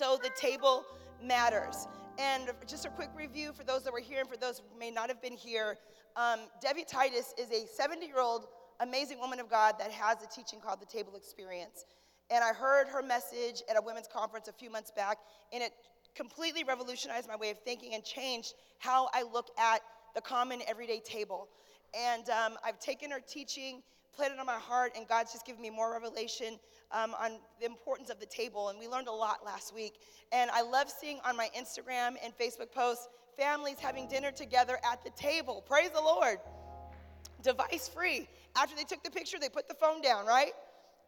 So the table matters. And just a quick review for those that were here and for those who may not have been here. Um, Debbie Titus is a 70 year old amazing woman of God that has a teaching called the Table Experience. And I heard her message at a women's conference a few months back, and it completely revolutionized my way of thinking and changed how I look at the common everyday table. And um, I've taken her teaching, played it on my heart, and God's just given me more revelation um, on the importance of the table. And we learned a lot last week. And I love seeing on my Instagram and Facebook posts families having dinner together at the table. Praise the Lord. Device free. After they took the picture, they put the phone down, right?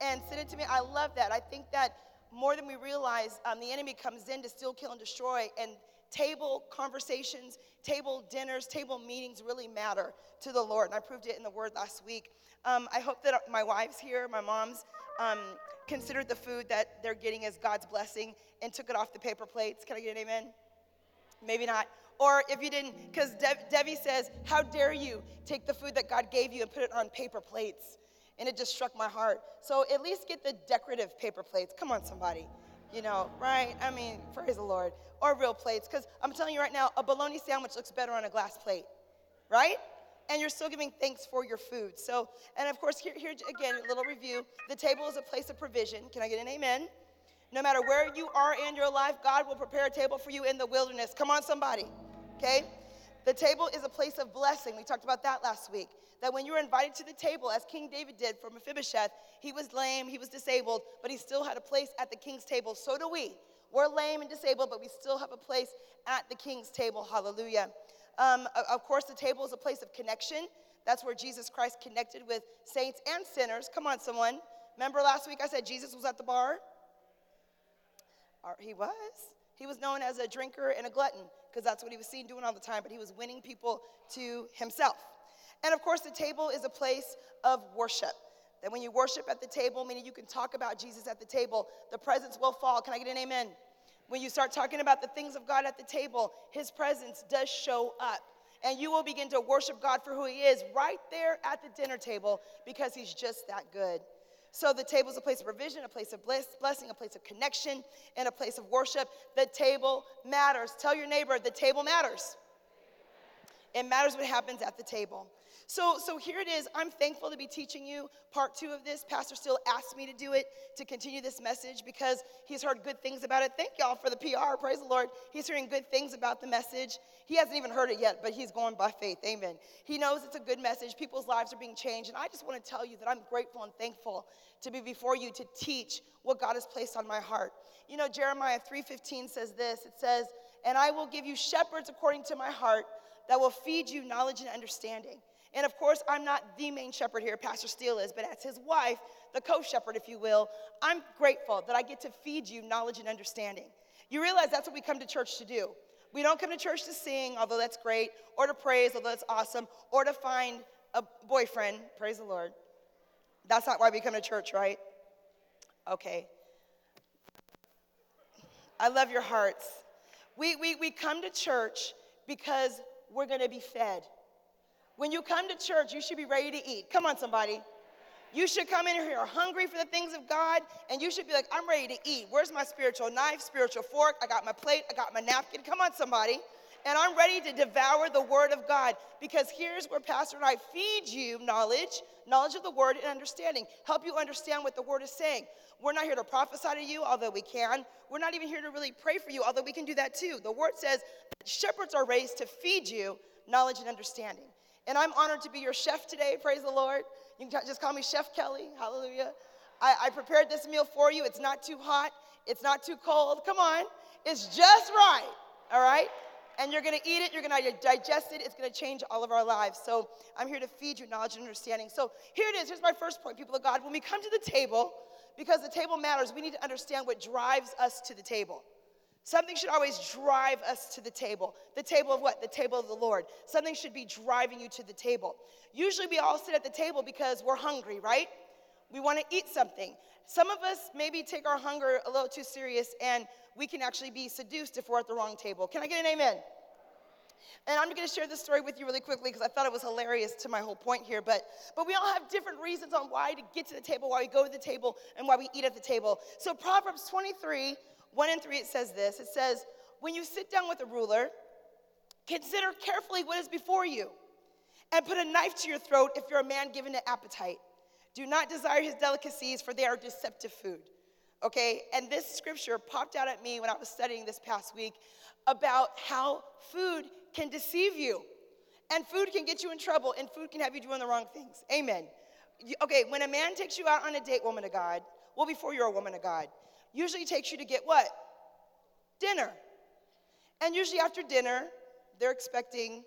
And sent it to me. I love that. I think that more than we realize, um, the enemy comes in to steal, kill, and destroy. And table conversations, table dinners, table meetings really matter to the Lord. And I proved it in the Word last week. Um, I hope that my wives here, my moms, um, considered the food that they're getting as God's blessing and took it off the paper plates. Can I get an amen? Maybe not. Or if you didn't, because De- Debbie says, How dare you take the food that God gave you and put it on paper plates? And it just struck my heart. So at least get the decorative paper plates. Come on, somebody. You know, right? I mean, praise the Lord. Or real plates. Because I'm telling you right now, a bologna sandwich looks better on a glass plate, right? and you're still giving thanks for your food. So, and of course, here, here again, a little review. The table is a place of provision. Can I get an amen? No matter where you are in your life, God will prepare a table for you in the wilderness. Come on, somebody. Okay? The table is a place of blessing. We talked about that last week. That when you were invited to the table, as King David did for Mephibosheth, he was lame, he was disabled, but he still had a place at the king's table. So do we. We're lame and disabled, but we still have a place at the king's table. Hallelujah. Um, of course, the table is a place of connection. That's where Jesus Christ connected with saints and sinners. Come on, someone. Remember last week I said Jesus was at the bar? He was. He was known as a drinker and a glutton because that's what he was seen doing all the time, but he was winning people to himself. And of course, the table is a place of worship. That when you worship at the table, meaning you can talk about Jesus at the table, the presence will fall. Can I get an amen? When you start talking about the things of God at the table, His presence does show up. And you will begin to worship God for who He is right there at the dinner table because He's just that good. So the table is a place of provision, a place of bliss, blessing, a place of connection, and a place of worship. The table matters. Tell your neighbor, the table matters. It matters what happens at the table. So, so here it is. I'm thankful to be teaching you part two of this. Pastor still asked me to do it to continue this message because he's heard good things about it. Thank y'all for the PR. Praise the Lord. He's hearing good things about the message. He hasn't even heard it yet, but he's going by faith. Amen. He knows it's a good message. People's lives are being changed. And I just want to tell you that I'm grateful and thankful to be before you to teach what God has placed on my heart. You know, Jeremiah 3:15 says this. It says, "And I will give you shepherds according to my heart that will feed you knowledge and understanding." And of course, I'm not the main shepherd here, Pastor Steele is, but as his wife, the co shepherd, if you will, I'm grateful that I get to feed you knowledge and understanding. You realize that's what we come to church to do. We don't come to church to sing, although that's great, or to praise, although that's awesome, or to find a boyfriend, praise the Lord. That's not why we come to church, right? Okay. I love your hearts. We, we, we come to church because we're going to be fed. When you come to church, you should be ready to eat. Come on, somebody. You should come in here hungry for the things of God, and you should be like, I'm ready to eat. Where's my spiritual knife, spiritual fork? I got my plate, I got my napkin. Come on, somebody. And I'm ready to devour the word of God because here's where Pastor and I feed you knowledge, knowledge of the word and understanding. Help you understand what the word is saying. We're not here to prophesy to you, although we can. We're not even here to really pray for you, although we can do that too. The word says shepherds are raised to feed you knowledge and understanding. And I'm honored to be your chef today. Praise the Lord. You can just call me Chef Kelley. Hallelujah. I, I prepared this meal for you. It's not too hot, it's not too cold. Come on. It's just right. All right? And you're going to eat it, you're going to digest it, it's going to change all of our lives. So I'm here to feed you knowledge and understanding. So here it is. Here's my first point, people of God. When we come to the table, because the table matters, we need to understand what drives us to the table. Something should always drive us to the table. The table of what? The table of the Lord. Something should be driving you to the table. Usually we all sit at the table because we're hungry, right? We want to eat something. Some of us maybe take our hunger a little too serious and we can actually be seduced if we're at the wrong table. Can I get an amen? And I'm going to share this story with you really quickly because I thought it was hilarious to my whole point here. But, but we all have different reasons on why to get to the table, why we go to the table, and why we eat at the table. So Proverbs 23 1 and 3, it says this it says, When you sit down with a ruler, consider carefully what is before you, and put a knife to your throat if you're a man given to appetite. Do not desire his delicacies, for they are deceptive food. Okay, and this scripture popped out at me when I was studying this past week about how food can deceive you, and food can get you in trouble, and food can have you doing the wrong things. Amen. Okay, when a man takes you out on a date, woman of God, well, before you're a woman of God, usually takes you to get what? Dinner. And usually after dinner, they're expecting,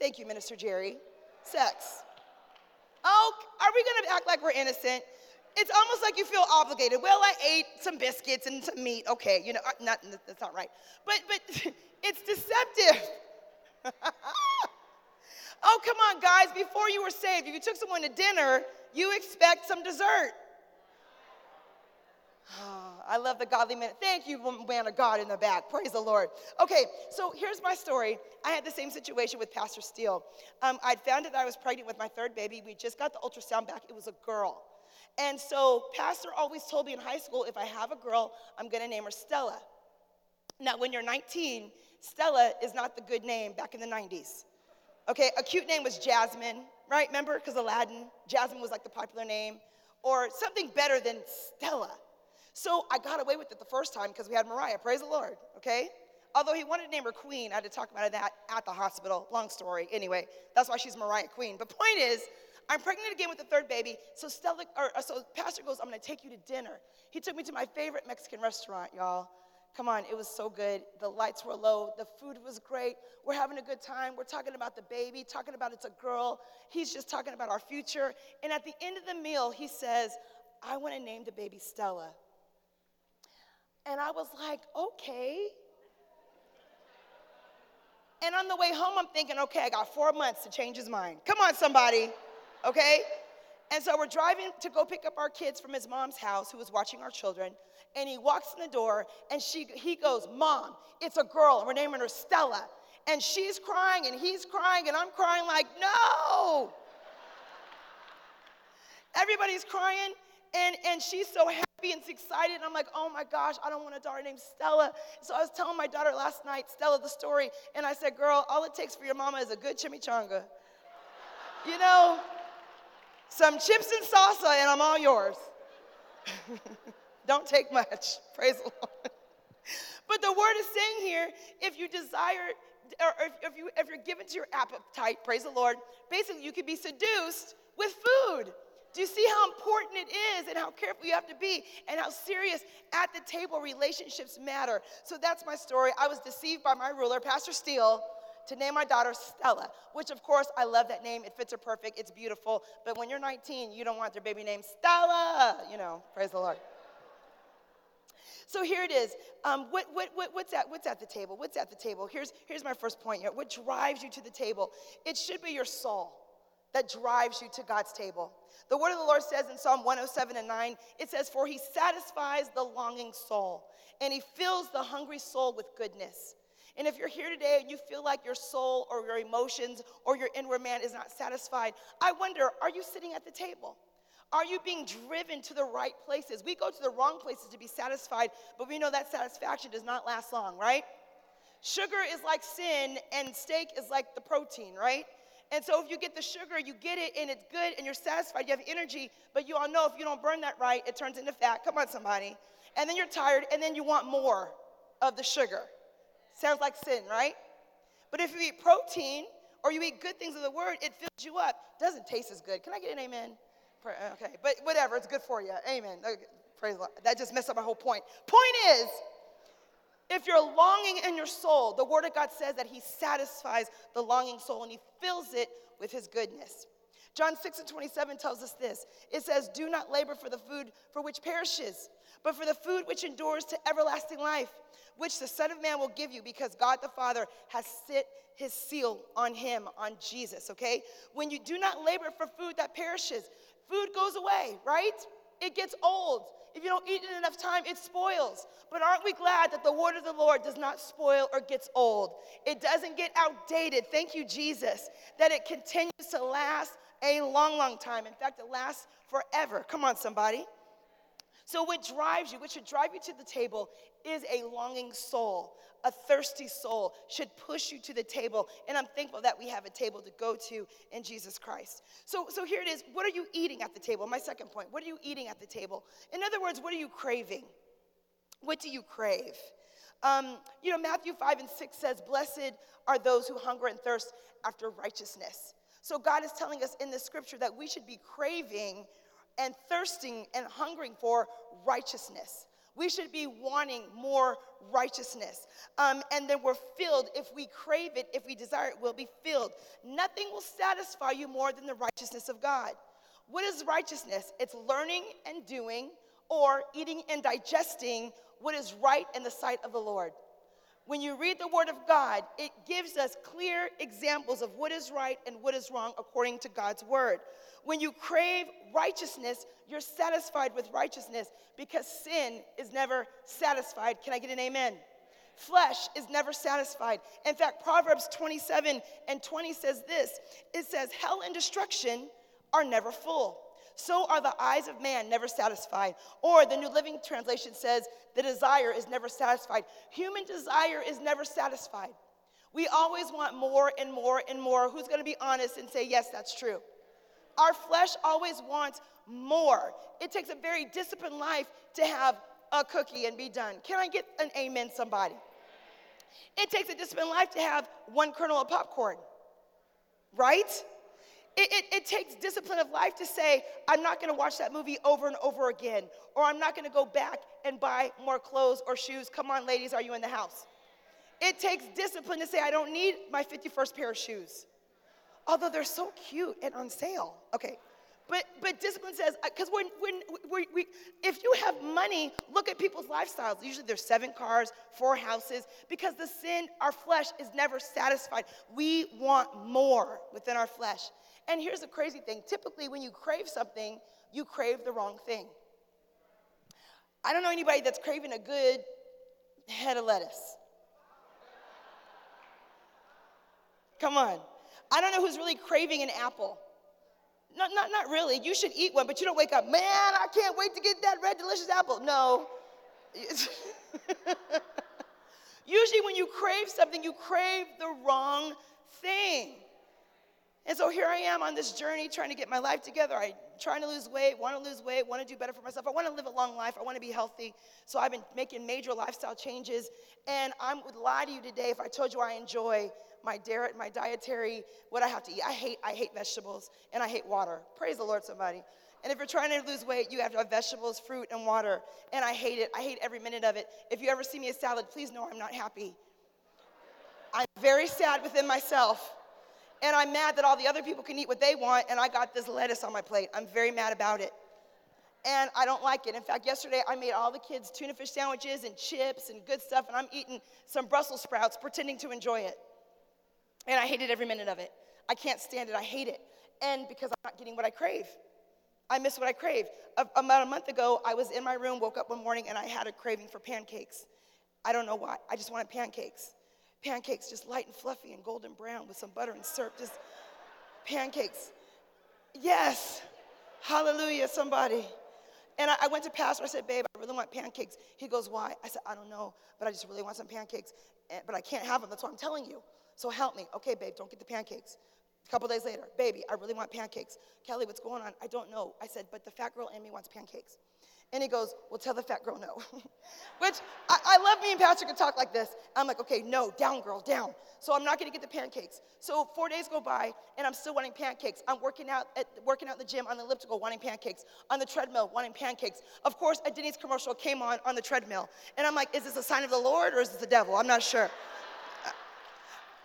thank you, Minister Jerry, sex. Oh, are we gonna act like we're innocent? It's almost like you feel obligated. Well, I ate some biscuits and some meat. Okay, you know, uh, not, that's not right. But, but it's deceptive. oh, come on, guys. Before you were saved, if you took someone to dinner, you expect some dessert. Oh, I love the godly man. Thank you, man of God in the back. Praise the Lord. Okay, so here's my story. I had the same situation with Pastor Steele. Um, I'd found that I was pregnant with my third baby. We just got the ultrasound back. It was a girl. And so, Pastor always told me in high school if I have a girl, I'm going to name her Stella. Now, when you're 19, Stella is not the good name back in the 90s. Okay, a cute name was Jasmine, right? Remember? Because Aladdin, Jasmine was like the popular name. Or something better than Stella. So I got away with it the first time because we had Mariah. Praise the Lord, okay? Although he wanted to name her Queen, I had to talk about that at the hospital. Long story. Anyway, that's why she's Mariah Queen. But point is, I'm pregnant again with the third baby. So Stella, or, so Pastor goes, I'm going to take you to dinner. He took me to my favorite Mexican restaurant, y'all. Come on, it was so good. The lights were low. The food was great. We're having a good time. We're talking about the baby, talking about it's a girl. He's just talking about our future. And at the end of the meal, he says, I want to name the baby Stella. And I was like, okay. And on the way home, I'm thinking, okay, I got four months to change his mind. Come on, somebody, okay? And so we're driving to go pick up our kids from his mom's house, who was watching our children. And he walks in the door, and she, he goes, Mom, it's a girl, we're naming her Stella. And she's crying, and he's crying, and I'm crying like, no. Everybody's crying, and, and she's so happy and excited. And I'm like, oh my gosh, I don't want a daughter named Stella. So I was telling my daughter last night, Stella, the story, and I said, girl, all it takes for your mama is a good chimichanga. You know, some chips and salsa, and I'm all yours. don't take much. Praise the Lord. But the word is saying here, if you desire, or if, if, you, if you're given to your appetite, praise the Lord, basically you can be seduced with food. Do you see how important it is and how careful you have to be and how serious at the table relationships matter? So that's my story. I was deceived by my ruler, Pastor Steele, to name my daughter Stella, which of course I love that name. It fits her perfect. It's beautiful. But when you're 19, you don't want your baby name Stella. You know, praise the Lord. So here it is. Um, what, what, what, what's, at, what's at the table? What's at the table? Here's, here's my first point here. What drives you to the table? It should be your soul that drives you to God's table. The word of the Lord says in Psalm 107 and 9, it says, For he satisfies the longing soul, and he fills the hungry soul with goodness. And if you're here today and you feel like your soul or your emotions or your inward man is not satisfied, I wonder, are you sitting at the table? Are you being driven to the right places? We go to the wrong places to be satisfied, but we know that satisfaction does not last long, right? Sugar is like sin, and steak is like the protein, right? And so if you get the sugar, you get it and it's good and you're satisfied, you have energy, but you all know if you don't burn that right, it turns into fat. Come on, somebody. And then you're tired and then you want more of the sugar. Sounds like sin, right? But if you eat protein or you eat good things of the word, it fills you up. Doesn't taste as good. Can I get an amen? Okay, but whatever, it's good for you. Amen. Praise the Lord. That just messed up my whole point. Point is, if you're longing in your soul, the Word of God says that He satisfies the longing soul and He fills it with His goodness. John 6 and 27 tells us this it says, Do not labor for the food for which perishes, but for the food which endures to everlasting life, which the Son of Man will give you, because God the Father has set his seal on him, on Jesus, okay? When you do not labor for food that perishes, food goes away, right? It gets old. If you don't eat it enough time, it spoils. But aren't we glad that the word of the Lord does not spoil or gets old? It doesn't get outdated. Thank you, Jesus, that it continues to last a long, long time. In fact, it lasts forever. Come on, somebody. So, what drives you, what should drive you to the table, is a longing soul. A thirsty soul should push you to the table. And I'm thankful that we have a table to go to in Jesus Christ. So, so here it is. What are you eating at the table? My second point. What are you eating at the table? In other words, what are you craving? What do you crave? Um, you know, Matthew 5 and 6 says, Blessed are those who hunger and thirst after righteousness. So God is telling us in the scripture that we should be craving and thirsting and hungering for righteousness. We should be wanting more righteousness. Um, and then we're filled. If we crave it, if we desire it, we'll be filled. Nothing will satisfy you more than the righteousness of God. What is righteousness? It's learning and doing or eating and digesting what is right in the sight of the Lord. When you read the Word of God, it gives us clear examples of what is right and what is wrong according to God's Word. When you crave righteousness, you're satisfied with righteousness because sin is never satisfied. Can I get an amen? Flesh is never satisfied. In fact, Proverbs 27 and 20 says this it says, Hell and destruction are never full so are the eyes of man never satisfied. Or the New Living Translation says, the desire is never satisfied. Human desire is never satisfied. We always want more and more and more. Who's to be honest and say, yes, that's true? Our flesh always wants more. It takes a very disciplined life to have a cookie and be done. Can I get an amen, somebody? It takes a disciplined life to have one kernel of popcorn, right? It, it, it, takes discipline of life to say, I'm not gonna watch that movie over and over again, or I'm not gonna go back and buy more clothes or shoes. Come on, ladies, are you in the house? It takes discipline to say, I don't need my 51st pair of shoes, although they're so cute and on sale. Okay. But, but discipline says, uh, because when, when we, we, if you have money, look at people's lifestyles. Usually there's seven cars, four houses, because the sin, our flesh is never satisfied. We want more within our flesh. And here's the crazy thing typically, when you crave something, you crave the wrong thing. I don't know anybody that's craving a good head of lettuce. Come on. I don't know who's really craving an apple. Not, not, not really. You should eat one, but you don't wake up, man, I can't wait to get that red, delicious apple. No. Usually, when you crave something, you crave the wrong thing. And so here I am on this journey trying to get my life together. I trying to lose weight, want to lose weight, want to do better for myself. I want to live a long life. I want to be healthy. So I've been making major lifestyle changes. And I would lie to you today if I told you I enjoy my diet, my dietary, what I have to eat. I hate, I hate vegetables and I hate water. Praise the Lord, somebody. And if you're trying to lose weight, you have to have vegetables, fruit, and water. And I hate it. I hate every minute of it. If you ever see me a salad, please know I'm not happy. I'm very sad within myself and I'm mad that all the other people can eat what they want, and I got this lettuce on my plate. I'm very mad about it. And I don't like it. In fact, yesterday I made all the kids tuna fish sandwiches and chips and good stuff, and I'm eating some Brussels sprouts pretending to enjoy it. And I hated every minute of it. I can't stand it. I hate it. And because I'm not getting what I crave. I miss what I crave. About a month ago, I was in my room, woke up one morning, and I had a craving for pancakes. I don't know why. I just wanted pancakes pancakes, just light and fluffy and golden brown with some butter and syrup, just pancakes. Yes, hallelujah, somebody. And I, I, went to pastor. I said, babe, I really want pancakes. He goes, why? I said, I don't know, but I just really want some pancakes. And, but I can't have them. That's what I'm telling you. So help me. Okay, babe, don't get the pancakes. A couple days later, baby, I really want pancakes. Kelley, what's going on? I don't know. I said, but the fat girl in me wants pancakes. And he goes, Well, tell the fat girl no. Which I, I, love me and Pastor can talk like this. I'm like, Okay, no, down, girl, down. So I'm not gonna get the pancakes. So four days go by and I'm still wanting pancakes. I'm working out at working out in the gym on the elliptical, wanting pancakes. On the treadmill, wanting pancakes. Of course, a Denny's commercial came on on the treadmill. And I'm like, Is this a sign of the Lord or is this the devil? I'm not sure.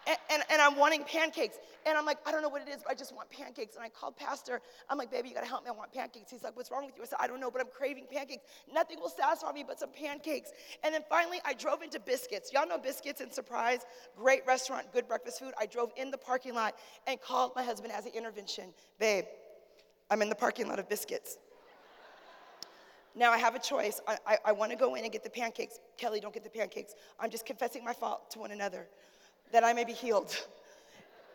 And, and, I'm wanting pancakes. And I'm like, I don't know what it is, but I just want pancakes. And I called Pastor. I'm like, baby, you gotta help me. I want pancakes. He's like, what's wrong with you? I said, I don't know, but I'm craving pancakes. Nothing will satisfy me but some pancakes. And then finally, I drove into Biscuits. Y'all know Biscuits and Surprise, great restaurant, good breakfast food. I drove in the parking lot and called my husband as an intervention. Babe, I'm in the parking lot of Biscuits. Now I have a choice. I, I, I want to go in and get the pancakes. Kelley, don't get the pancakes. I'm just confessing my fault to one another that I may be healed.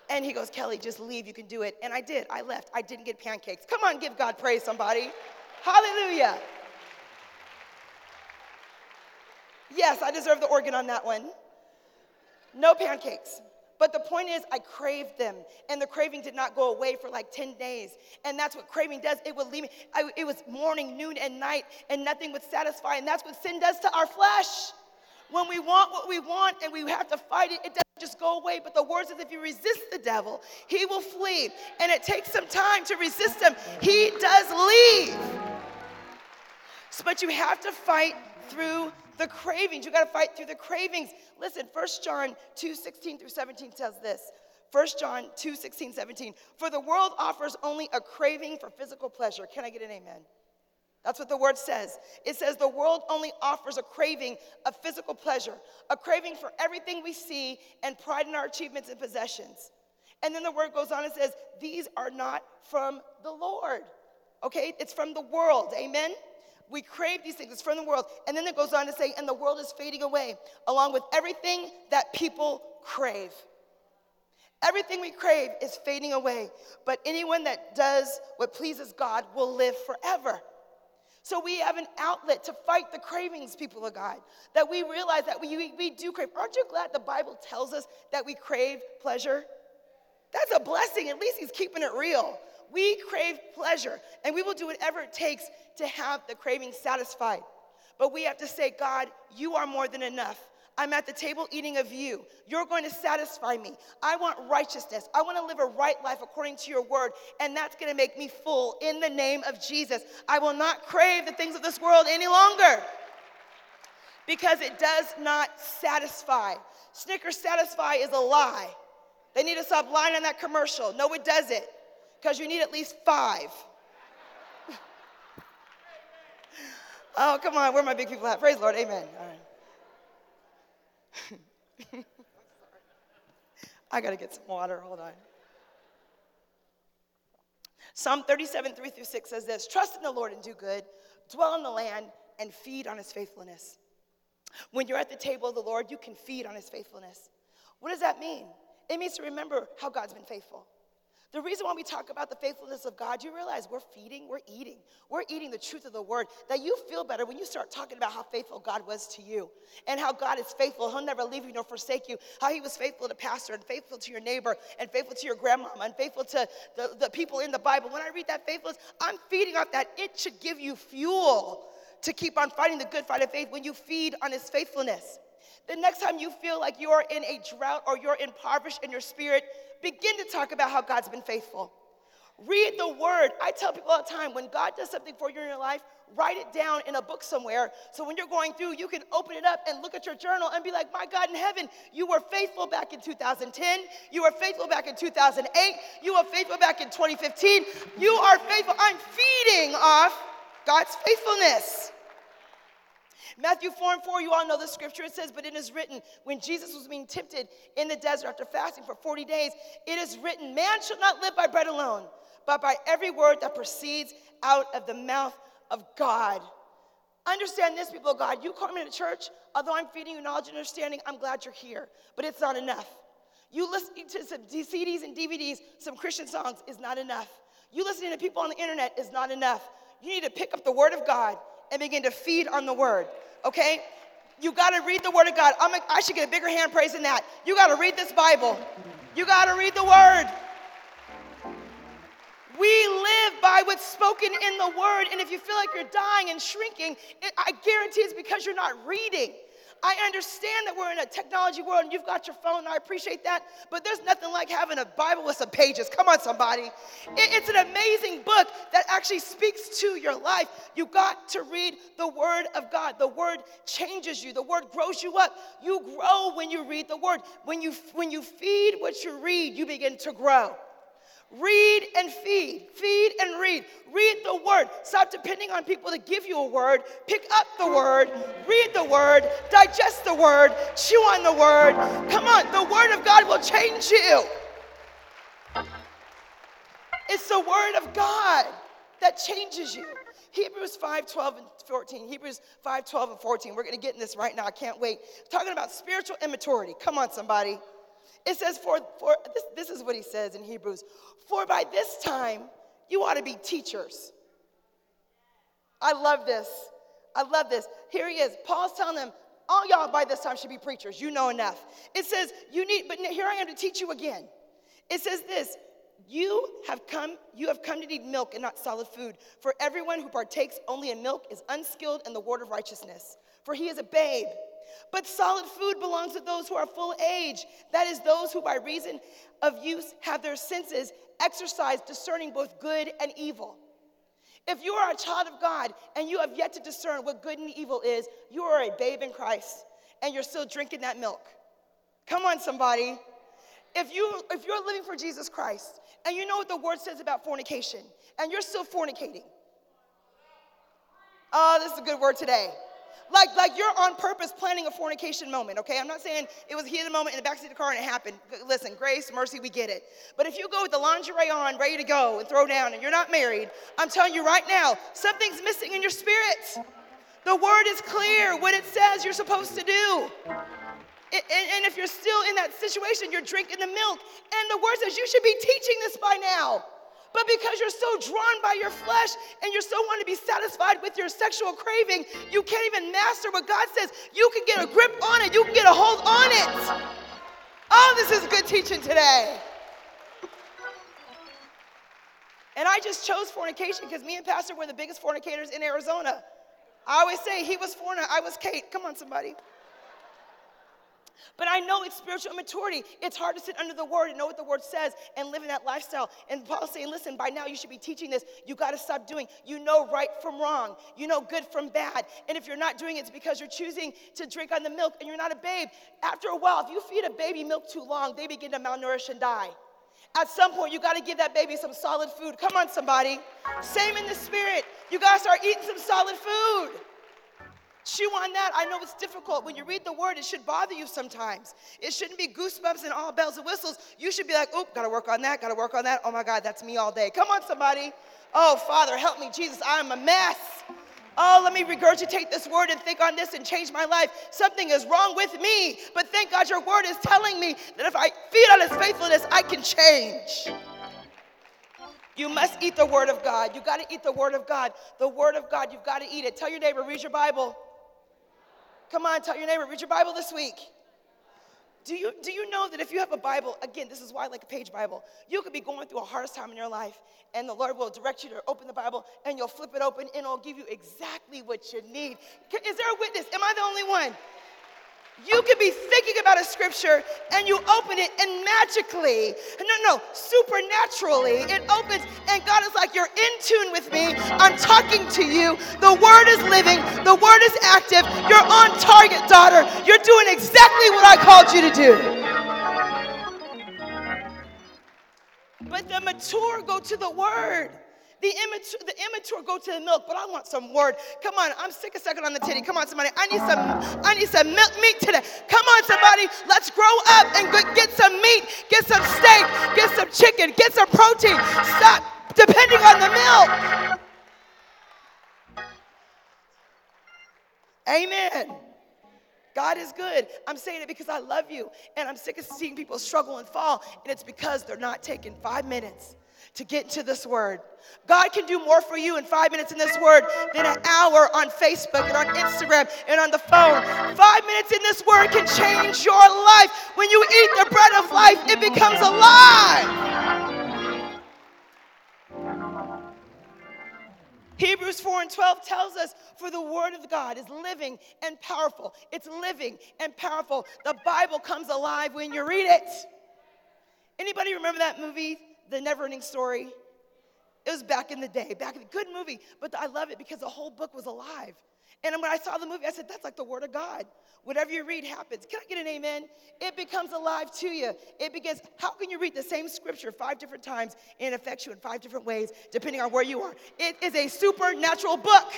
And he goes, Kelley, just leave. You can do it. And I did. I left. I didn't get pancakes. Come on, give God praise, somebody. Hallelujah. Yes, I deserve the organ on that one. No pancakes. But the point is, I craved them, and the craving did not go away for like 10 days. And that's what craving does. It would leave me, I, it was morning, noon, and night, and nothing would satisfy. And that's what sin does to our flesh. When we want what we want and we have to fight it, it doesn't just go away. But the word says if you resist the devil, he will flee. And it takes some time to resist him. He does leave. But you have to fight through the cravings. You got to fight through the cravings. Listen, 1 John 2 16 through 17 says this. 1 John 2 16, 17. For the world offers only a craving for physical pleasure. Can I get an amen? That's what the word says. It says the world only offers a craving of physical pleasure, a craving for everything we see, and pride in our achievements and possessions. And then the word goes on and says, These are not from the Lord. Okay? It's from the world. Amen? We crave these things. It's from the world. And then it goes on to say, And the world is fading away, along with everything that people crave. Everything we crave is fading away. But anyone that does what pleases God will live forever. So we have an outlet to fight the cravings, people of God, that we realize that we, we, do crave. Aren't you glad the Bible tells us that we crave pleasure? That's a blessing. At least he's keeping it real. We crave pleasure, and we will do whatever it takes to have the craving satisfied. But we have to say, God, you are more than enough. I'm at the table eating of you. You're going to satisfy me. I want righteousness. I want to live a right life according to your word, and that's going to make me full in the name of Jesus. I will not crave the things of this world any longer because it does not satisfy. Snickers satisfy is a lie. They need to stop lying on that commercial. No, it doesn't, because you need at least five. oh, come on, where are my big people at? Praise the Lord, amen. All right. I got to get some water. Hold on. Psalm 37, 3 through 6 says this Trust in the Lord and do good, dwell in the land and feed on his faithfulness. When you're at the table of the Lord, you can feed on his faithfulness. What does that mean? It means to remember how God's been faithful. The reason why we talk about the faithfulness of God, you realize we're feeding, we're eating. We're eating the truth of the word. That you feel better when you start talking about how faithful God was to you and how God is faithful. He'll never leave you nor forsake you. How he was faithful to pastor and faithful to your neighbor and faithful to your grandmama and faithful to the, the people in the Bible. When I read that faithfulness, I'm feeding off that. It should give you fuel to keep on fighting the good fight of faith when you feed on his faithfulness. The next time you feel like you're in a drought or you're impoverished in your spirit, begin to talk about how God's been faithful. Read the word. I tell people all the time when God does something for you in your life, write it down in a book somewhere. So when you're going through, you can open it up and look at your journal and be like, My God in heaven, you were faithful back in 2010. You were faithful back in 2008. You were faithful back in 2015. You are faithful. I'm feeding off God's faithfulness. Matthew 4 and 4, you all know the scripture. It says, But it is written, when Jesus was being tempted in the desert after fasting for 40 days, it is written, Man shall not live by bread alone, but by every word that proceeds out of the mouth of God. Understand this, people of God. You come into church, although I'm feeding you knowledge and understanding, I'm glad you're here, but it's not enough. You listening to some CDs and DVDs, some Christian songs is not enough. You listening to people on the internet is not enough. You need to pick up the Word of God and begin to feed on the Word okay? You got to read the Word of God. I'm a, I should get a bigger hand praise than that. You got to read this Bible. You got to read the Word. We live by what's spoken in the Word, and if you feel like you're dying and shrinking, it, I guarantee it's because you're not reading. I understand that we're in a technology world and you've got your phone, I appreciate that, but there's nothing like having a Bible with some pages. Come on, somebody. It, it's an amazing book that actually speaks to your life. You got to read the Word of God. The Word changes you, the Word grows you up. You grow when you read the Word. When you, when you feed what you read, you begin to grow. Read and feed. Feed and read. Read the word. Stop depending on people to give you a word. Pick up the word. Read the word. Digest the word. Chew on the word. Come on, the word of God will change you. It's the word of God that changes you. Hebrews 5 12 and 14. Hebrews 5 12 and 14. We're going to get in this right now. I can't wait. Talking about spiritual immaturity. Come on, somebody. It says, for, for this, this is what he says in Hebrews, for by this time you ought to be teachers. I love this. I love this. Here he is. Paul's telling them, All y'all by this time should be preachers. You know enough. It says, you need, but here I am to teach you again. It says this you have come you have come to need milk and not solid food for everyone who partakes only in milk is unskilled in the word of righteousness for he is a babe but solid food belongs to those who are full age that is those who by reason of use have their senses exercised discerning both good and evil if you are a child of God and you have yet to discern what good and evil is, you are a babe in Christ and you're still drinking that milk. Come on, somebody. If, you, if you're living for Jesus Christ and you know what the word says about fornication and you're still fornicating, oh, this is a good word today. Like, like you're on purpose planning a fornication moment, okay? I'm not saying it was here the moment in the backseat of the car and it happened. Listen, grace, mercy, we get it. But if you go with the lingerie on, ready to go and throw down, and you're not married, I'm telling you right now, something's missing in your spirit. The word is clear what it says you're supposed to do. And, and if you're still in that situation, you're drinking the milk. And the word says you should be teaching this by now. But because you're so drawn by your flesh and you're so wanting to be satisfied with your sexual craving, you can't even master what God says. You can get a grip on it, you can get a hold on it. Oh, this is good teaching today. And I just chose fornication because me and Pastor were the biggest fornicators in Arizona. I always say he was fornicator, I was Kate. Come on, somebody. But I know it's spiritual immaturity. It's hard to sit under the word and know what the word says and live in that lifestyle. And Paul's saying, listen, by now you should be teaching this. You got to stop doing. You know right from wrong. You know good from bad. And if you're not doing it, it's because you're choosing to drink on the milk and you're not a babe. After a while, if you feed a baby milk too long, they begin to malnourish and die. At some point, you got to give that baby some solid food. Come on, somebody. Same in the spirit. You to start eating some solid food. Chew on that. I know it's difficult. When you read the word, it should bother you sometimes. It shouldn't be goosebumps and all bells and whistles. You should be like, oop, gotta work on that, gotta work on that. Oh my God, that's me all day. Come on, somebody. Oh, Father, help me, Jesus, I'm a mess. Oh, let me regurgitate this word and think on this and change my life. Something is wrong with me. But thank God your word is telling me that if I feed on his faithfulness, I can change. You must eat the word of God. You got to eat the word of God. The word of God, you've got to eat it. Tell your neighbor, read your Bible. Come on, tell your neighbor, read your Bible this week. Do you, do you know that if you have a Bible, again, this is why I like a page Bible, you could be going through a hardest time in your life, and the Lord will direct you to open the Bible, and you'll flip it open, and it'll give you exactly what you need. Is there a witness? Am I the only one? You could be thinking about a scripture and you open it and magically, no, no, supernaturally, it opens and God is like, You're in tune with me. I'm talking to you. The word is living, the word is active. You're on target, daughter. You're doing exactly what I called you to do. But the mature go to the word. The immature, the immature go to the milk, but I want some word. Come on, I'm sick of second on the titty. Come on, somebody. I need some, I need some milk meat today. Come on, somebody. Let's grow up and get some meat, get some steak, get some chicken, get some protein. Stop depending on the milk. Amen. God is good. I'm saying it because I love you. And I'm sick of seeing people struggle and fall. And it's because they're not taking five minutes to get into this word. God can do more for you in five minutes in this word than an hour on Facebook and on Instagram and on the phone. Five minutes in this word can change your life. When you eat the bread of life, it becomes alive. Hebrews 4 and 12 tells us, For the word of God is living and powerful. It's living and powerful. The Bible comes alive when you read it. Anybody remember that movie, The Never Ending Story? It was back in the day, back in the good movie, but I love it because the whole book was alive. And when I saw the movie, I said, that's like the word of God. Whatever you read happens. Can I get an amen? It becomes alive to you. It begins, how can you read the same scripture five different times and it affects you in five different ways, depending on where you are? It is a supernatural book.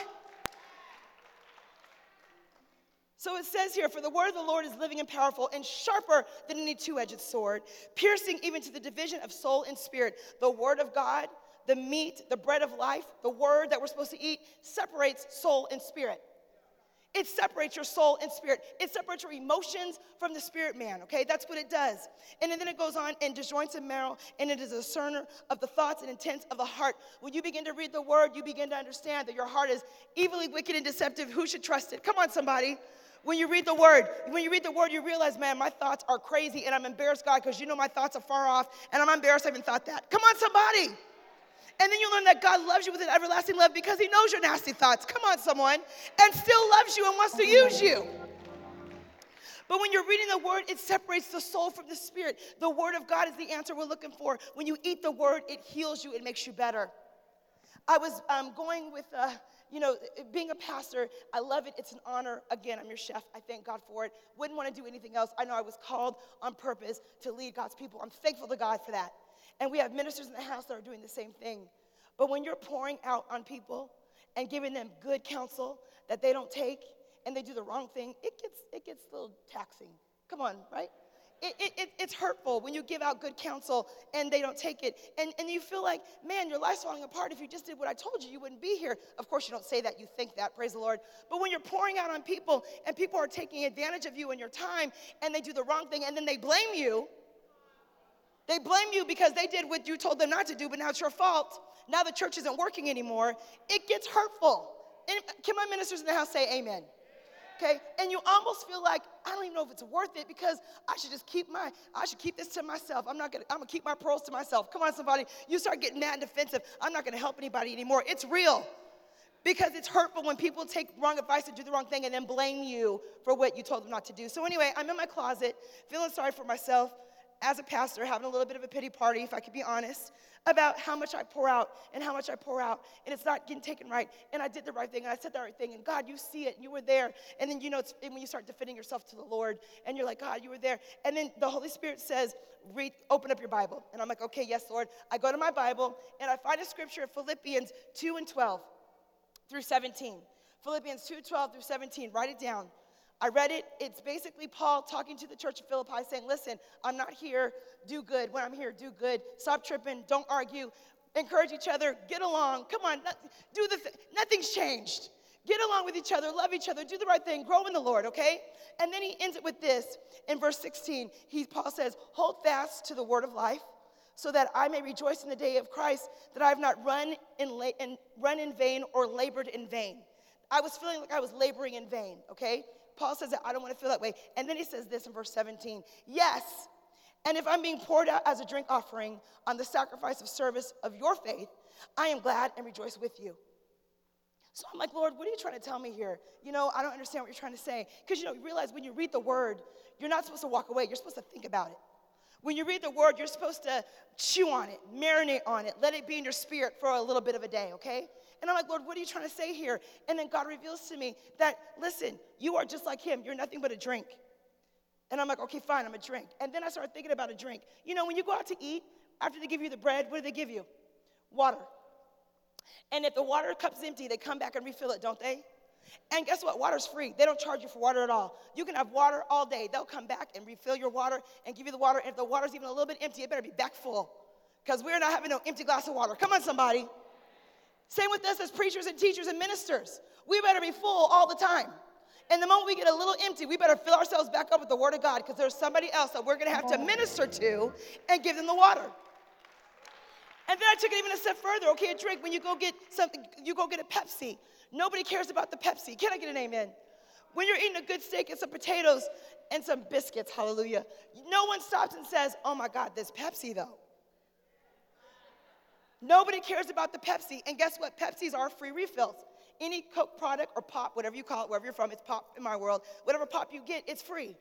So it says here, for the word of the Lord is living and powerful and sharper than any two edged sword, piercing even to the division of soul and spirit. The word of God the meat, the bread of life, the word that we're supposed to eat, separates soul and spirit. It separates your soul and spirit. It separates your emotions from the spirit man, okay? That's what it does. And then it goes on and disjoints and marrow, and it is a discerner of the thoughts and intents of the heart. When you begin to read the word, you begin to understand that your heart is evilly wicked and deceptive. Who should trust it? Come on, somebody. When you read the word, when you read the word, you realize, man, my thoughts are crazy and I'm embarrassed, God, because you know my thoughts are far off and I'm embarrassed I even thought that. Come on, somebody. And then you learn that God loves you with an everlasting love because He knows your nasty thoughts. Come on, someone. And still loves you and wants to use you. But when you're reading the word, it separates the soul from the spirit. The word of God is the answer we're looking for. When you eat the word, it heals you, it makes you better. I was um, going with, uh, you know, being a pastor, I love it. It's an honor. Again, I'm your chef. I thank God for it. Wouldn't want to do anything else. I know I was called on purpose to lead God's people. I'm thankful to God for that. And we have ministers in the house that are doing the same thing. But when you're pouring out on people and giving them good counsel that they don't take, and they do the wrong thing, it gets, it gets a little taxing. Come on, right? It, it, it, it's hurtful when you give out good counsel and they don't take it. And, and you feel like, man, your life's falling apart. If you just did what I told you, you wouldn't be here. Of course, you don't say that, you think that, praise the Lord. But when you're pouring out on people and people are taking advantage of you and your time and they do the wrong thing and then they blame you, they blame you because they did what you told them not to do, but now it's your fault. Now the church isn't working anymore. It gets hurtful. And can my ministers in the house say amen? Okay? And you almost feel like, I don't even know if it's worth it because I should just keep my, I should keep this to myself. I'm not gonna, I'm gonna keep my pearls to myself. Come on, somebody. You start getting mad and defensive. I'm not gonna help anybody anymore. It's real. Because it's hurtful when people take wrong advice and do the wrong thing and then blame you for what you told them not to do. So, anyway, I'm in my closet, feeling sorry for myself as a pastor, having a little bit of a pity party, if I could be honest about how much I pour out and how much I pour out, and it's not getting taken right. And I did the right thing, and I said the right thing, and God, you see it, and you were there. And then you know, it's when you start defending yourself to the Lord, and you're like, God, you were there. And then the Holy Spirit says, Read, open up your Bible. And I'm like, okay, yes, Lord. I go to my Bible, and I find a scripture, in Philippians 2 and 12 through 17. Philippians 2, 12 through 17. Write it down. I read it. It's basically Paul talking to the church of Philippi saying, Listen, I'm not here, do good. When I'm here, do good. Stop tripping, don't argue, encourage each other, get along. Come on, do the th- nothing's changed. Get along with each other, love each other, do the right thing, grow in the Lord, okay? And then he ends it with this in verse 16. He, Paul says, Hold fast to the word of life, so that I may rejoice in the day of Christ, that I have not run in, la- in, run in vain or labored in vain. I was feeling like I was laboring in vain, okay? Paul says that I don't want to feel that way. And then he says this in verse 17 Yes, and if I'm being poured out as a drink offering on the sacrifice of service of your faith, I am glad and rejoice with you. So I'm like, Lord, what are you trying to tell me here? You know, I don't understand what you're trying to say. Because, you know, you realize when you read the word, you're not supposed to walk away, you're supposed to think about it. When you read the word, you're supposed to chew on it, marinate on it, let it be in your spirit for a little bit of a day, okay? And I'm like, Lord, what are you trying to say here? And then God reveals to me that, listen, you are just like him. You're nothing but a drink. And I'm like, okay, fine, I'm a drink. And then I started thinking about a drink. You know, when you go out to eat, after they give you the bread, what do they give you? Water. And if the water cup's empty, they come back and refill it, don't they? And guess what? Water's free. They don't charge you for water at all. You can have water all day. They'll come back and refill your water and give you the water. And if the water's even a little bit empty, it better be back full. Because we're not having no empty glass of water. Come on, somebody. Same with us as preachers and teachers and ministers. We better be full all the time. And the moment we get a little empty, we better fill ourselves back up with the Word of God because there's somebody else that we're going to have to minister to and give them the water. And then I took it even a step further. Okay, a drink, when you go get something, you go get a Pepsi. Nobody cares about the Pepsi. Can I get an amen? When you're eating a good steak and some potatoes and some biscuits, hallelujah, no one stops and says, Oh my God, this Pepsi though. Nobody cares about the Pepsi. And guess what? Pepsis are free refills. Any Coke product or pop, whatever you call it, wherever you're from, it's pop in my world. Whatever pop you get, it's free.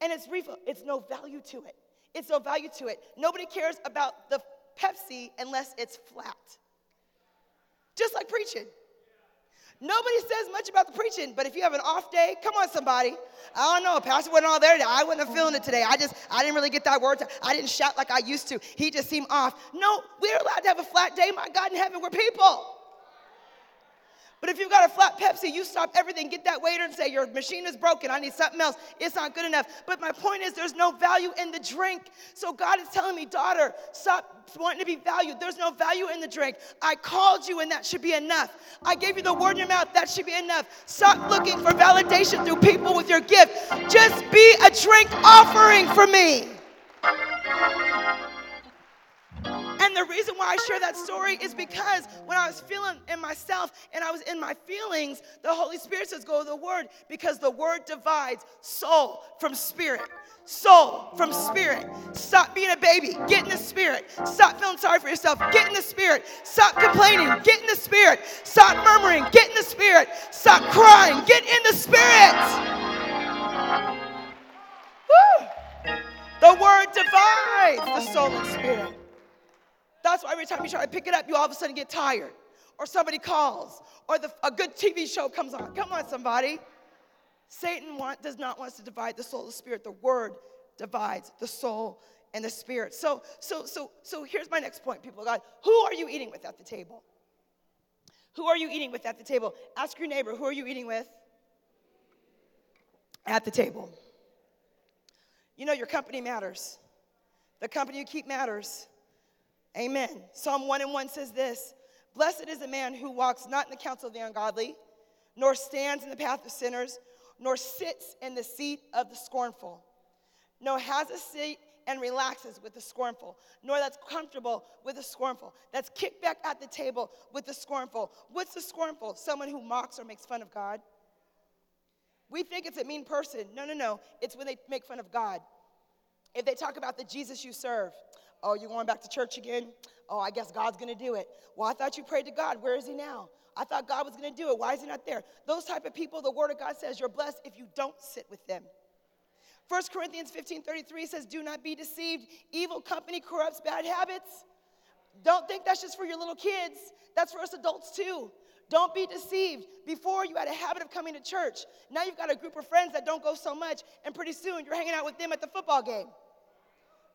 And it's refill. It's no value to it. It's no value to it. Nobody cares about the Pepsi unless it's flat. Just like preaching. Nobody says much about the preaching, but if you have an off day, come on, somebody. I don't know, Pastor wasn't all there today. I wasn't feeling it today. I just, I didn't really get that word. I didn't shout like I used to. He just seemed off. No, we're allowed to have a flat day. My God in heaven, we're people. But if you've got a flat Pepsi, you stop everything, get that waiter and say, Your machine is broken. I need something else. It's not good enough. But my point is, there's no value in the drink. So God is telling me, Daughter, stop wanting to be valued. There's no value in the drink. I called you, and that should be enough. I gave you the word in your mouth. That should be enough. Stop looking for validation through people with your gift. Just be a drink offering for me. And the reason why I share that story is because when I was feeling in myself and I was in my feelings, the Holy Spirit says, Go to the Word because the Word divides soul from spirit soul from spirit. Stop being a baby. Get in the spirit. Stop feeling sorry for yourself. Get in the spirit. Stop complaining. Get in the spirit. Stop murmuring. Get in the spirit. Stop crying. Get in the spirit. Woo! The word divides the soul and spirit. That's why every time you try to pick it up, you all of a sudden get tired, or somebody calls, or the, a good TV show comes on. Come on, somebody. Satan want, does not want us to divide the soul the spirit. The word divides the soul and the spirit. So, so, so, so here's my next point, people of God. Who are you eating with at the table? Who are you eating with at the table? Ask your neighbor, who are you eating with at the table? You know, your company matters. The company you keep matters. Amen. Psalm 1 and 1 says this Blessed is the man who walks not in the counsel of the ungodly, nor stands in the path of sinners, nor sits in the seat of the scornful, nor has a seat and relaxes with the scornful, nor that's comfortable with the scornful, that's kicked back at the table with the scornful. What's the scornful? Someone who mocks or makes fun of God. We think it's a mean person. No, no, no. It's when they make fun of God. If they talk about the Jesus you serve, oh, you're going back to church again? Oh, I guess God's gonna do it. Well, I thought you prayed to God. Where is he now? I thought God was going to do it. Why is he not there? Those type of people, the word of God says you're blessed if you don't sit with them. 1 Corinthians 15 33 says, Do not be deceived. Evil company corrupts bad habits. Don't think that's just for your little kids, that's for us adults too. Don't be deceived. Before you had a habit of coming to church. Now you've got a group of friends that don't go so much, and pretty soon you're hanging out with them at the football game.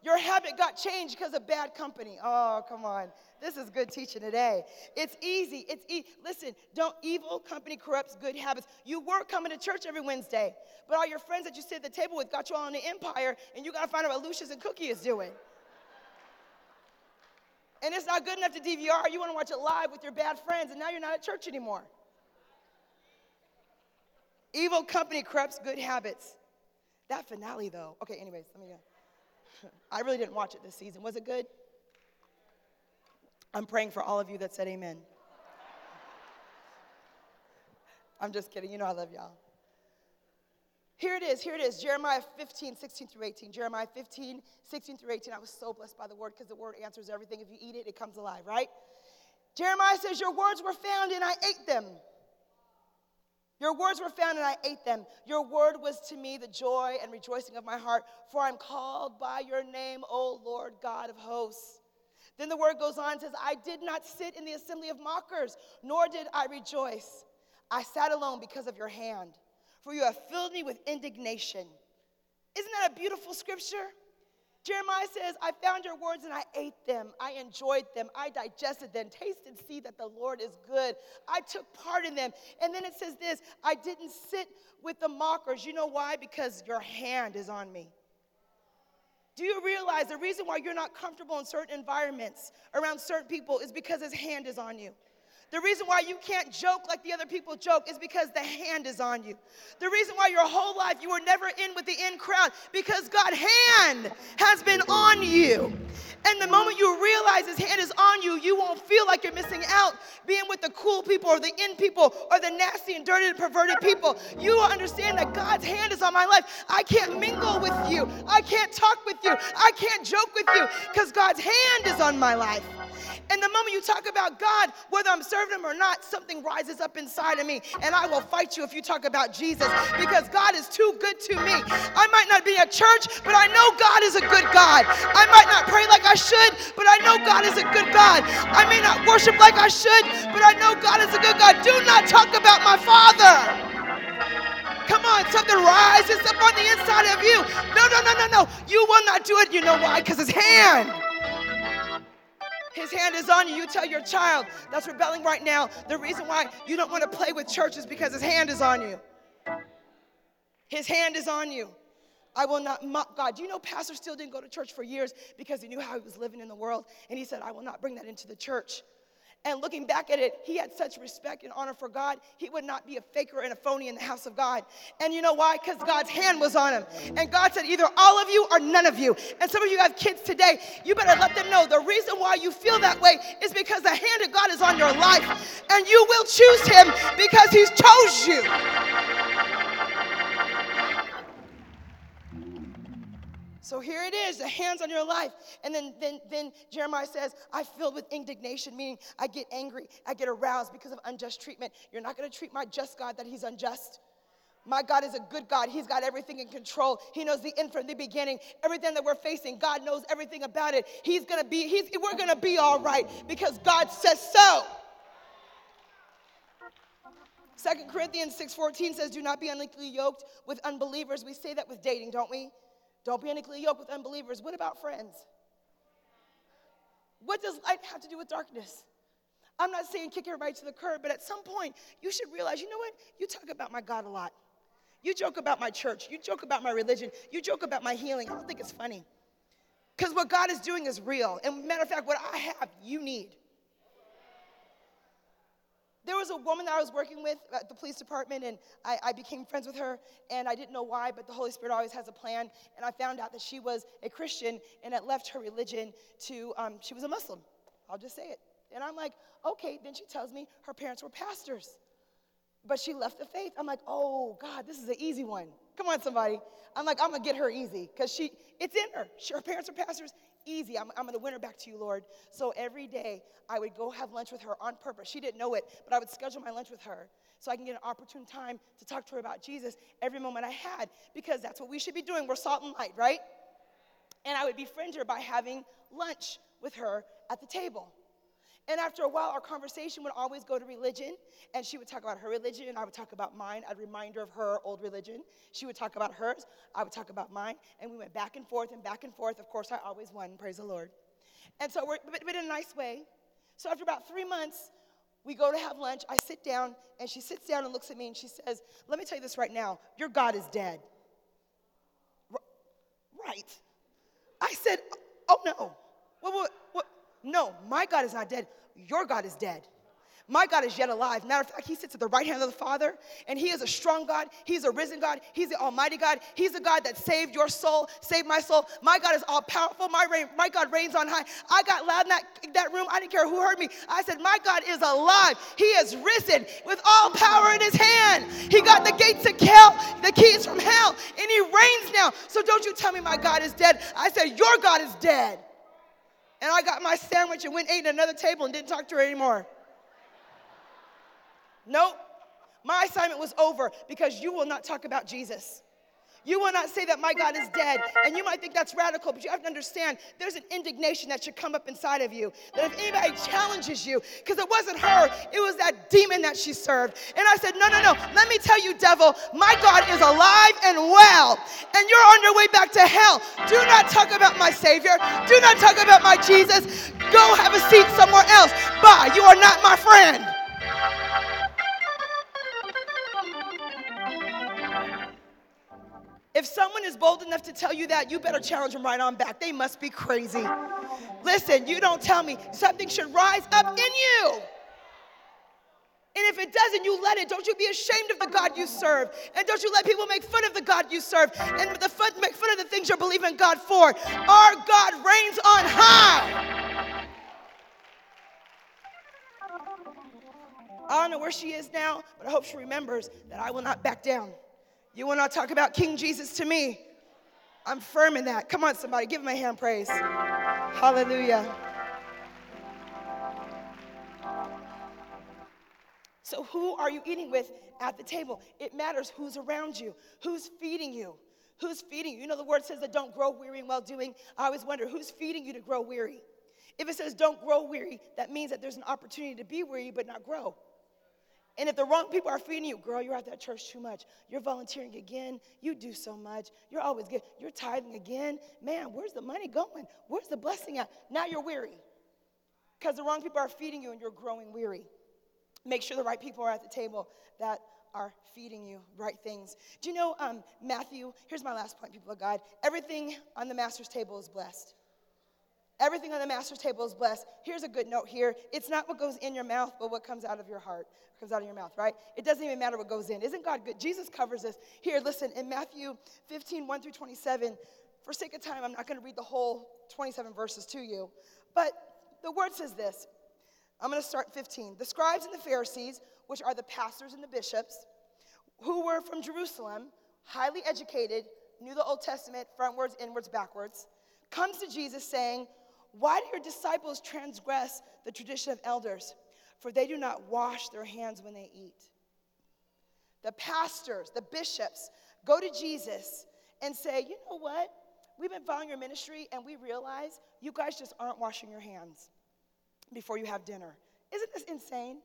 Your habit got changed because of bad company. Oh, come on. This is good teaching today. It's easy. It's e- listen. Don't evil company corrupts good habits. You were coming to church every Wednesday, but all your friends that you sit at the table with got you all in the empire, and you got to find out what Lucius and Cookie is doing. And it's not good enough to DVR. You want to watch it live with your bad friends, and now you're not at church anymore. Evil company corrupts good habits. That finale, though. Okay, anyways, let me go. I really didn't watch it this season. Was it good? I'm praying for all of you that said amen. I'm just kidding. You know I love y'all. Here it is. Here it is. Jeremiah 15, 16 through 18. Jeremiah 15, 16 through 18. I was so blessed by the word because the word answers everything. If you eat it, it comes alive, right? Jeremiah says, Your words were found and I ate them. Your words were found and I ate them. Your word was to me the joy and rejoicing of my heart, for I'm called by your name, O Lord God of hosts. Then the word goes on and says, I did not sit in the assembly of mockers, nor did I rejoice. I sat alone because of your hand, for you have filled me with indignation. Isn't that a beautiful scripture? Jeremiah says, I found your words and I ate them. I enjoyed them. I digested them. Taste and see that the Lord is good. I took part in them. And then it says this I didn't sit with the mockers. You know why? Because your hand is on me. Do you realize the reason why you're not comfortable in certain environments around certain people is because his hand is on you? The reason why you can't joke like the other people joke is because the hand is on you. The reason why your whole life you were never in with the in crowd because God's hand has been on you. And the moment you realize his hand is on you, you won't feel like you're missing out being with the cool people or the in people or the nasty and dirty and perverted people. You will understand that God's hand is on my life. I can't mingle with you. I can't talk with you. I can't joke with you because God's hand is on my life. And the moment you talk about God, whether I'm serving Him or not, something rises up inside of me. And I will fight you if you talk about Jesus because God is too good to me. I might not be at church, but I know God is a good God. I might not pray like I should, but I know God is a good God. I may not worship like I should, but I know God is a good God. Do not talk about my Father. Come on, something rises up on the inside of you. No, no, no, no, no. You will not do it. You know why? Because his hand. His hand is on you. You tell your child that's rebelling right now. The reason why you don't want to play with church is because his hand is on you. His hand is on you. I will not mock God. Do you know Pastor Steele didn't go to church for years because he knew how he was living in the world? And he said, I will not bring that into the church. And looking back at it, he had such respect and honor for God, he would not be a faker and a phony in the house of God. And you know why? Because God's hand was on him. And God said, either all of you or none of you. And some of you have kids today, you better let them know the reason why you feel that way is because the hand of God is on your life. And you will choose him because he's chose you. So here it is, the hands on your life. And then, then, then Jeremiah says, I filled with indignation, meaning I get angry, I get aroused because of unjust treatment. You're not going to treat my just God that he's unjust. My God is a good God. He's got everything in control. He knows the end from the beginning. Everything that we're facing, God knows everything about it. He's gonna be, he's, we're gonna be all right because God says so. Second Corinthians 6:14 says, Do not be unequally yoked with unbelievers. We say that with dating, don't we? Don't be unequally yoked with unbelievers. What about friends? What does light have to do with darkness? I'm not saying kick everybody to the curb, but at some point, you should realize you know what? You talk about my God a lot. You joke about my church. You joke about my religion. You joke about my healing. I don't think it's funny. Because what God is doing is real. And matter of fact, what I have, you need. There was a woman that I was working with at the police department, and I, I, became friends with her, and I didn't know why, but the Holy Spirit always has a plan. And I found out that she was a Christian and had left her religion to, um, she was a Muslim. I'll just say it. And I'm like, okay, then she tells me her parents were pastors, but she left the faith. I'm like, oh, God, this is an easy one. Come on, somebody. I'm like, I'm gonna get her easy because she, it's in her. She, her parents are pastors, easy. I'm, I'm going to win her back to you, Lord. So every day I would go have lunch with her on purpose. She didn't know it, but I would schedule my lunch with her so I can get an opportune time to talk to her about Jesus every moment I had because that's what we should be doing. We're salt and light, right? And I would befriend her by having lunch with her at the table. And after a while, our conversation would always go to religion. And she would talk about her religion, and I would talk about mine. I'd remind her of her old religion. She would talk about hers. I would talk about mine. And we went back and forth and back and forth. Of course, I always won, praise the Lord. And so, we're, but, but in a nice way. So after about three months, we go to have lunch. I sit down, and she sits down and looks at me, and she says, Let me tell you this right now your God is dead. Right. I said, Oh, no. What, what, what? No, my God is not dead. Your God is dead. My God is yet alive. Matter of fact, He sits at the right hand of the Father, and He is a strong God. He's a risen God. He's the Almighty God. He's the God that saved your soul, saved my soul. My God is all powerful. My, reign, my God reigns on high. I got loud in that, that room. I didn't care who heard me. I said, My God is alive. He is risen with all power in His hand. He got the gates of hell, the keys from hell, and He reigns now. So don't you tell me my God is dead. I said, Your God is dead. And I got my sandwich and went ate at another table and didn't talk to her anymore. Nope. My assignment was over because you will not talk about Jesus. You will not say that my God is dead. And you might think that's radical, but you have to understand there's an indignation that should come up inside of you. That if anybody challenges you, because it wasn't her, it was that demon that she served. And I said, No, no, no. Let me tell you, devil, my God is alive and well. And you're on your way back to hell. Do not talk about my Savior. Do not talk about my Jesus. Go have a seat somewhere else. Bye. You are not my friend. If someone is bold enough to tell you that, you better challenge them right on back. They must be crazy. Listen, you don't tell me. Something should rise up in you. And if it doesn't, you let it. Don't you be ashamed of the God you serve. And don't you let people make fun of the God you serve and the fun, make fun of the things you're believing God for. Our God reigns on high. I don't know where she is now, but I hope she remembers that I will not back down. You will not talk about King Jesus to me. I'm firm in that. Come on, somebody, give him a hand praise. Hallelujah. So, who are you eating with at the table? It matters who's around you, who's feeding you. Who's feeding you? You know, the word says that don't grow weary in well doing. I always wonder who's feeding you to grow weary? If it says don't grow weary, that means that there's an opportunity to be weary but not grow. And if the wrong people are feeding you, girl, you're at that church too much. You're volunteering again. You do so much. You're always good. You're tithing again. Man, where's the money going? Where's the blessing at? Now you're weary because the wrong people are feeding you and you're growing weary. Make sure the right people are at the table that are feeding you right things. Do you know um, Matthew? Here's my last point, people of God. Everything on the master's table is blessed. Everything on the master's table is blessed. Here's a good note here. It's not what goes in your mouth, but what comes out of your heart. Comes out of your mouth, right? It doesn't even matter what goes in. Isn't God good? Jesus covers this. Here, listen, in Matthew 15, 1 through 27, for sake of time, I'm not going to read the whole 27 verses to you, but the word says this. I'm going to start 15. The scribes and the Pharisees, which are the pastors and the bishops, who were from Jerusalem, highly educated, knew the Old Testament frontwards, inwards, backwards, comes to Jesus saying, Why do your disciples transgress the tradition of elders? For they do not wash their hands when they eat. The pastors, the bishops, go to Jesus and say, You know what? We've been following your ministry and we realize you guys just aren't washing your hands before you have dinner. Isn't this insane?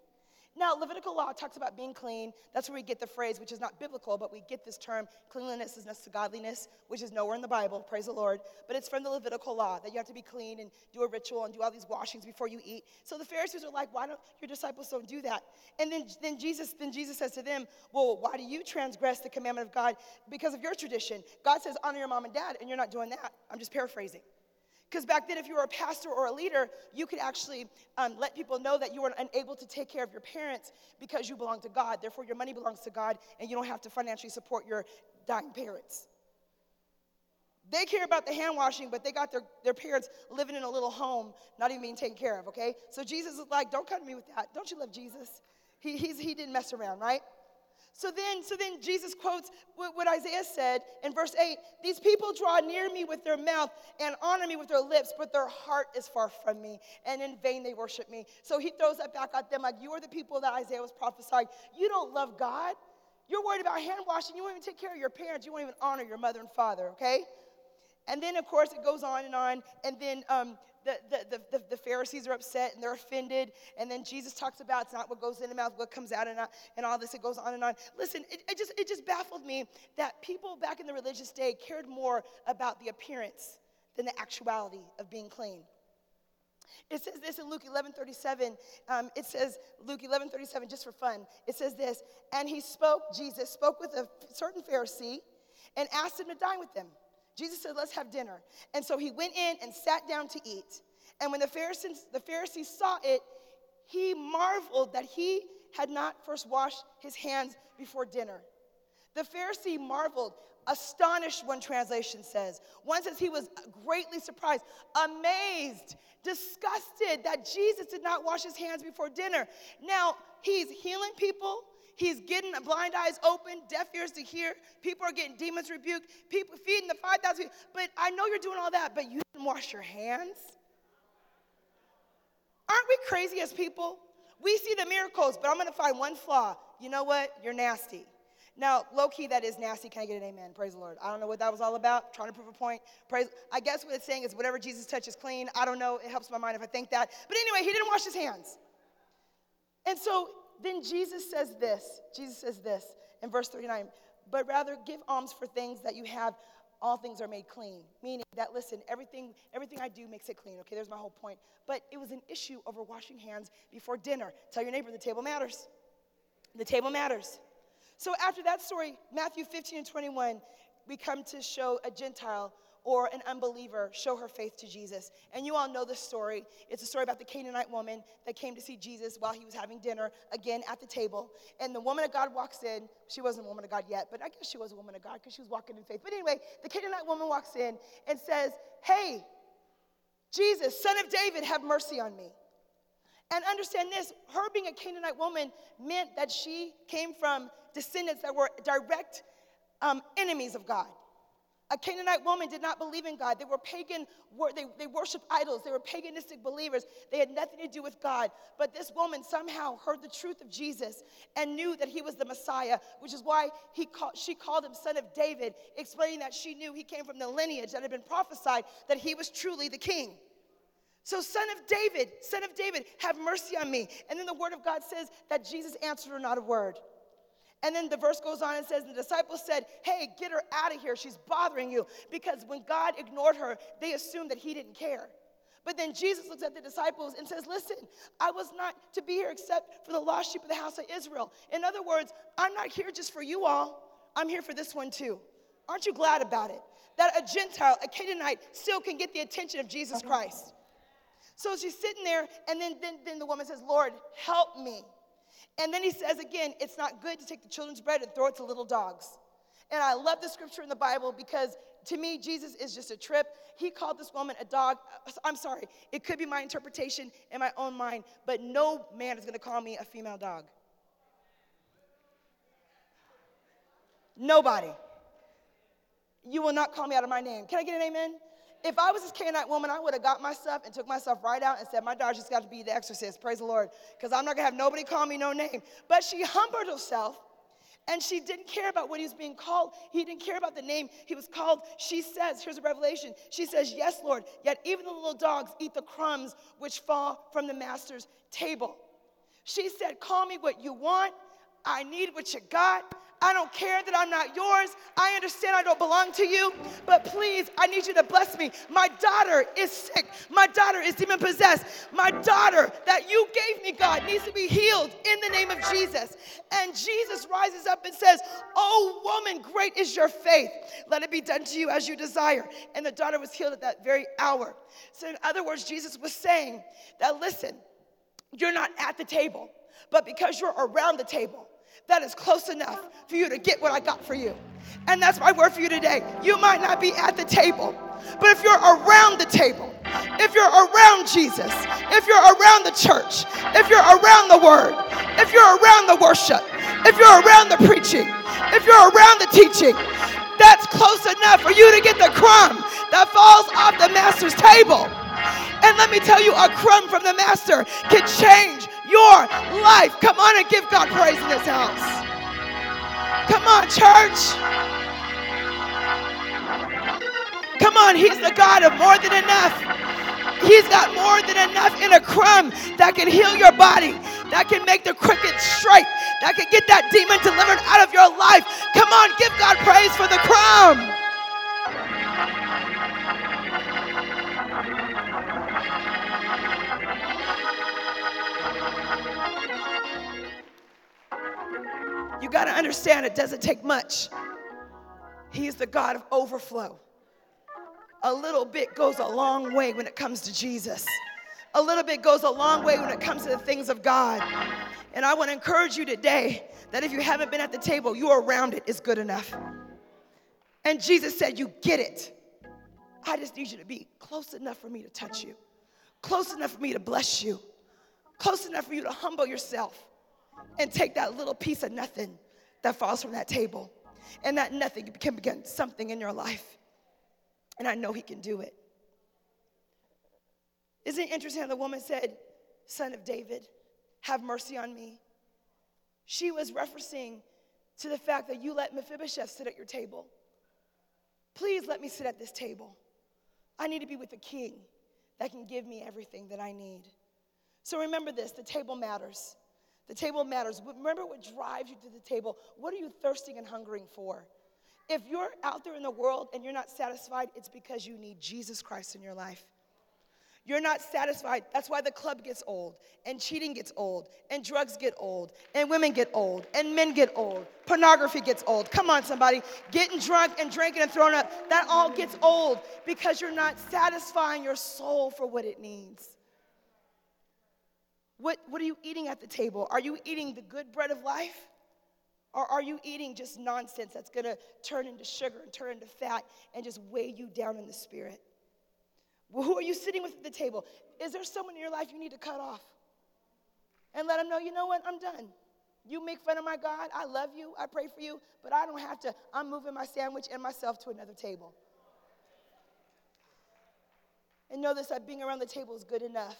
Now, Levitical law talks about being clean. That's where we get the phrase, which is not biblical, but we get this term, cleanliness is next to godliness, which is nowhere in the Bible, praise the Lord. But it's from the Levitical law that you have to be clean and do a ritual and do all these washings before you eat. So the Pharisees are like, why don't your disciples don't do that? And then, then Jesus then Jesus says to them, well, why do you transgress the commandment of God because of your tradition? God says, honor your mom and dad, and you're not doing that. I'm just paraphrasing. Because back then, if you were a pastor or a leader, you could actually um, let people know that you were unable to take care of your parents because you belong to God. Therefore, your money belongs to God, and you don't have to financially support your dying parents. They care about the hand washing, but they got their, their parents living in a little home, not even being taken care of, okay? So Jesus is like, don't come to me with that. Don't you love Jesus? He, he didn't mess around, right? So then, so then Jesus quotes what Isaiah said in verse 8 These people draw near me with their mouth and honor me with their lips, but their heart is far from me, and in vain they worship me. So he throws that back at them like, You are the people that Isaiah was prophesying. You don't love God. You're worried about hand washing. You won't even take care of your parents. You won't even honor your mother and father, okay? And then, of course, it goes on and on. And then um, the, the, the, the, Pharisees are upset and they're offended. And then Jesus talks about it's not what goes in the mouth, what comes out, and, not, and all this. It goes on and on. Listen, it, it, just, it just baffled me that people back in the religious day cared more about the appearance than the actuality of being clean. It says this in Luke 11 37. Um, it says, Luke 11 37, just for fun. It says this, and he spoke, Jesus spoke with a certain Pharisee and asked him to dine with them. Jesus said, Let's have dinner. And so he went in and sat down to eat. And when the Pharisees, the Pharisees saw it, he marveled that he had not first washed his hands before dinner. The Pharisee marveled, astonished, one translation says. One says he was greatly surprised, amazed, disgusted that Jesus did not wash his hands before dinner. Now, he's healing people, He's getting blind eyes open, deaf ears to hear. People are getting demons rebuked. People feeding the 5,000. But I know you're doing all that, but you didn't wash your hands? Aren't we crazy as people? We see the miracles, but I'm going to find one flaw. You know what? You're nasty. Now, low key, that is nasty. Can I get an amen? Praise the Lord. I don't know what that was all about. Trying to prove a point. Praise. I guess what it's saying is whatever Jesus touches clean. I don't know. It helps my mind if I think that. But anyway, he didn't wash his hands. And so then Jesus says this Jesus says this in verse 39 but rather give alms for things that you have all things are made clean. Meaning that listen everything everything i do makes it clean okay? There's my whole point. But it was an issue over washing hands before dinner. Tell your neighbor the table matters. The table matters. So after that story matthew 15 and 21 we come to show a gentile or an unbeliever show her faith to Jesus. And you all know the story. It's a story about the Canaanite woman that came to see Jesus while he was having dinner, again at the table. And the woman of God walks in. She wasn't a woman of God yet, but I guess she was a woman of God because she was walking in faith. But anyway, the Canaanite woman walks in and says, Hey, Jesus, son of David, have mercy on me. And understand this her being a Canaanite woman meant that she came from descendants that were direct um, enemies of God. A Canaanite woman did not believe in God. They were pagan, they, they worshiped idols. They were paganistic believers. They had nothing to do with God. But this woman somehow heard the truth of Jesus and knew that he was the Messiah, which is why he call, she called him son of David, explaining that she knew he came from the lineage that had been prophesied that he was truly the king. So, son of David, son of David, have mercy on me. And then the word of God says that Jesus answered her not a word. And then the verse goes on and says, The disciples said, Hey, get her out of here. She's bothering you. Because when God ignored her, they assumed that he didn't care. But then Jesus looks at the disciples and says, Listen, I was not to be here except for the lost sheep of the house of Israel. In other words, I'm not here just for you all, I'm here for this one too. Aren't you glad about it? That a Gentile, a Canaanite, still can get the attention of Jesus Christ. So she's sitting there, and then, then, then the woman says, Lord, help me. And then he says again, it's not good to take the children's bread and throw it to little dogs. And I love the scripture in the Bible because to me, Jesus is just a trip. He called this woman a dog. I'm sorry, it could be my interpretation in my own mind, but no man is gonna call me a female dog. Nobody. You will not call me out of my name. Can I get an amen? If I was this Canaanite woman, I would have got my stuff and took myself right out and said, My daughter just got to be the exorcist. Praise the Lord. Because I'm not going to have nobody call me no name. But she humbled herself and she didn't care about what he was being called. He didn't care about the name he was called. She says, Here's a revelation. She says, Yes, Lord, yet even the little dogs eat the crumbs which fall from the master's table. She said, Call me what you want. I need what you got. I don't care that I'm not yours. I understand I don't belong to you, but please, I need you to bless me. My daughter is sick. My daughter is demon possessed. My daughter that you gave me, God, needs to be healed in the name of Jesus. And Jesus rises up and says, Oh, woman, great is your faith. Let it be done to you as you desire. And the daughter was healed at that very hour. So, in other words, Jesus was saying that, listen, you're not at the table, but because you're around the table, that is close enough for you to get what I got for you. And that's my word for you today. You might not be at the table, but if you're around the table, if you're around Jesus, if you're around the church, if you're around the word, if you're around the worship, if you're around the preaching, if you're around the teaching, that's close enough for you to get the crumb that falls off the master's table. And let me tell you, a crumb from the master can change your life. Come on and give God praise in this house. Come on, church. Come on, He's the God of more than enough. He's got more than enough in a crumb that can heal your body, that can make the crooked straight, that can get that demon delivered out of your life. Come on, give God praise for the crumb. Got to understand it doesn't take much. He's the God of overflow. A little bit goes a long way when it comes to Jesus. A little bit goes a long way when it comes to the things of God. And I want to encourage you today that if you haven't been at the table, you are around it is good enough. And Jesus said, You get it. I just need you to be close enough for me to touch you, close enough for me to bless you, close enough for you to humble yourself and take that little piece of nothing that falls from that table. And that nothing can become something in your life. And I know He can do it. Isn't it interesting how the woman said, Son of David, have mercy on me? She was referencing to the fact that you let Mephibosheth sit at your table. Please let me sit at this table. I need to be with a king that can give me everything that I need. So remember this the table matters. The table matters. Remember what drives you to the table. What are you thirsting and hungering for? If you're out there in the world and you're not satisfied, it's because you need Jesus Christ in your life. You're not satisfied. That's why the club gets old, and cheating gets old, and drugs get old, and women get old, and men get old. Pornography gets old. Come on, somebody. Getting drunk and drinking and throwing up, that all gets old because you're not satisfying your soul for what it needs. What, what are you eating at the table? Are you eating the good bread of life? Or are you eating just nonsense that's gonna turn into sugar and turn into fat and just weigh you down in the spirit? Well, who are you sitting with at the table? Is there someone in your life you need to cut off? And let them know, you know what, I'm done. You make fun of my God, I love you, I pray for you, but I don't have to. I'm moving my sandwich and myself to another table. And know this that being around the table is good enough.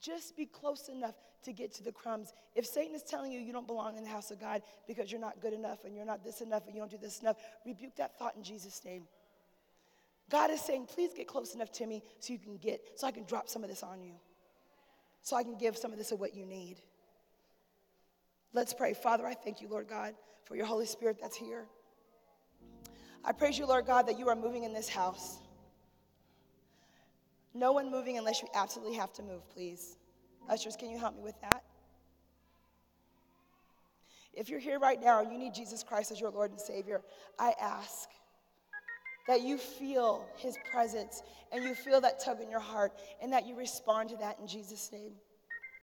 Just be close enough to get to the crumbs. If Satan is telling you you don't belong in the house of God because you're not good enough and you're not this enough and you don't do this enough, rebuke that thought in Jesus' name. God is saying, please get close enough to me so you can get, so I can drop some of this on you, so I can give some of this of what you need. Let's pray. Father, I thank you, Lord God, for your Holy Spirit that's here. I praise you, Lord God, that you are moving in this house. No one moving unless you absolutely have to move, please. Ushers, can you help me with that? If you're here right now and you need Jesus Christ as your Lord and Savior, I ask that you feel his presence and you feel that tug in your heart and that you respond to that in Jesus' name.